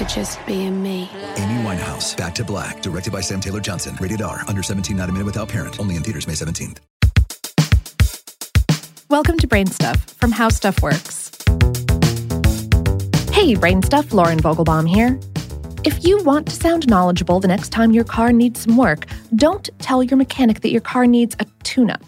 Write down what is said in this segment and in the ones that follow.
for just being me. Amy Winehouse, Back to Black, directed by Sam Taylor Johnson. Rated R, under 17, not a minute without parent. Only in theaters May 17th. Welcome to Brain Stuff from How Stuff Works. Hey, Brain Stuff, Lauren Vogelbaum here. If you want to sound knowledgeable the next time your car needs some work, don't tell your mechanic that your car needs a tune up.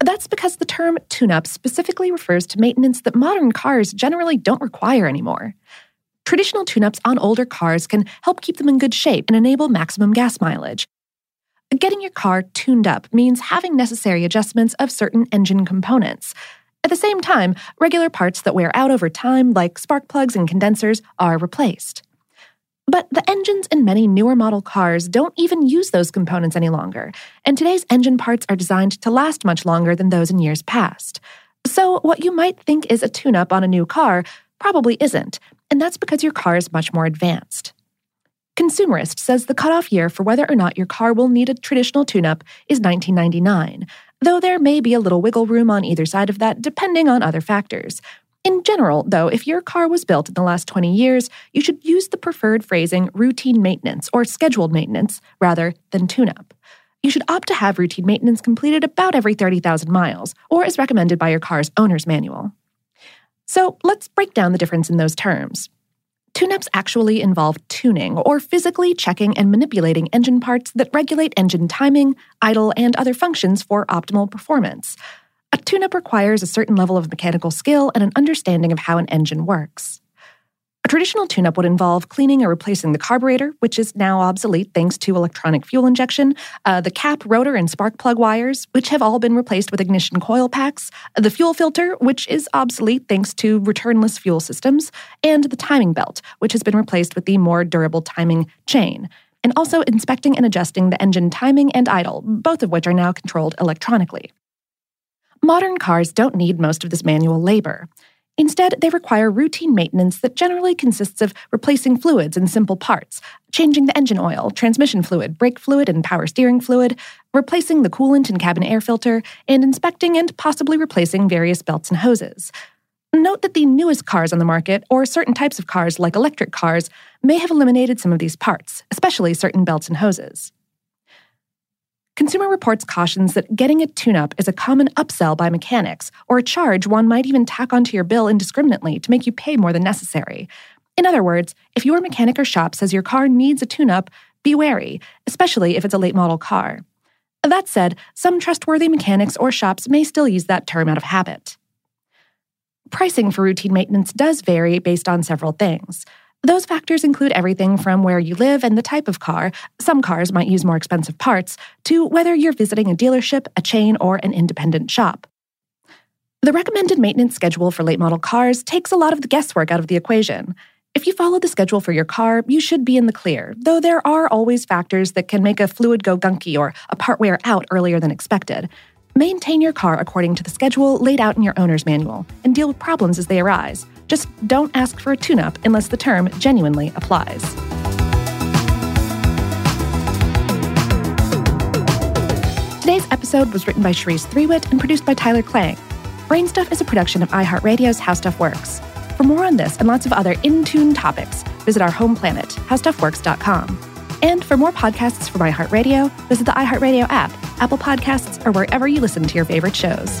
That's because the term tune up specifically refers to maintenance that modern cars generally don't require anymore. Traditional tune ups on older cars can help keep them in good shape and enable maximum gas mileage. Getting your car tuned up means having necessary adjustments of certain engine components. At the same time, regular parts that wear out over time, like spark plugs and condensers, are replaced. But the engines in many newer model cars don't even use those components any longer, and today's engine parts are designed to last much longer than those in years past. So, what you might think is a tune up on a new car probably isn't, and that's because your car is much more advanced. Consumerist says the cutoff year for whether or not your car will need a traditional tune up is 1999, though there may be a little wiggle room on either side of that depending on other factors. In general, though, if your car was built in the last 20 years, you should use the preferred phrasing routine maintenance or scheduled maintenance rather than tune up. You should opt to have routine maintenance completed about every 30,000 miles, or as recommended by your car's owner's manual. So let's break down the difference in those terms. Tune-ups actually involve tuning or physically checking and manipulating engine parts that regulate engine timing, idle, and other functions for optimal performance. A tune-up requires a certain level of mechanical skill and an understanding of how an engine works. A traditional tune up would involve cleaning or replacing the carburetor, which is now obsolete thanks to electronic fuel injection, uh, the cap, rotor, and spark plug wires, which have all been replaced with ignition coil packs, the fuel filter, which is obsolete thanks to returnless fuel systems, and the timing belt, which has been replaced with the more durable timing chain. And also inspecting and adjusting the engine timing and idle, both of which are now controlled electronically. Modern cars don't need most of this manual labor. Instead, they require routine maintenance that generally consists of replacing fluids and simple parts, changing the engine oil, transmission fluid, brake fluid, and power steering fluid, replacing the coolant and cabin air filter, and inspecting and possibly replacing various belts and hoses. Note that the newest cars on the market, or certain types of cars like electric cars, may have eliminated some of these parts, especially certain belts and hoses. Consumer Reports cautions that getting a tune up is a common upsell by mechanics, or a charge one might even tack onto your bill indiscriminately to make you pay more than necessary. In other words, if your mechanic or shop says your car needs a tune up, be wary, especially if it's a late model car. That said, some trustworthy mechanics or shops may still use that term out of habit. Pricing for routine maintenance does vary based on several things. Those factors include everything from where you live and the type of car, some cars might use more expensive parts, to whether you're visiting a dealership, a chain, or an independent shop. The recommended maintenance schedule for late model cars takes a lot of the guesswork out of the equation. If you follow the schedule for your car, you should be in the clear, though there are always factors that can make a fluid go gunky or a part wear out earlier than expected. Maintain your car according to the schedule laid out in your owner's manual and deal with problems as they arise. Just don't ask for a tune up unless the term genuinely applies. Today's episode was written by Cherise Threewitt and produced by Tyler Klang. Brainstuff is a production of iHeartRadio's How Stuff Works. For more on this and lots of other in tune topics, visit our home planet, howstuffworks.com. And for more podcasts from iHeartRadio, visit the iHeartRadio app, Apple Podcasts, or wherever you listen to your favorite shows.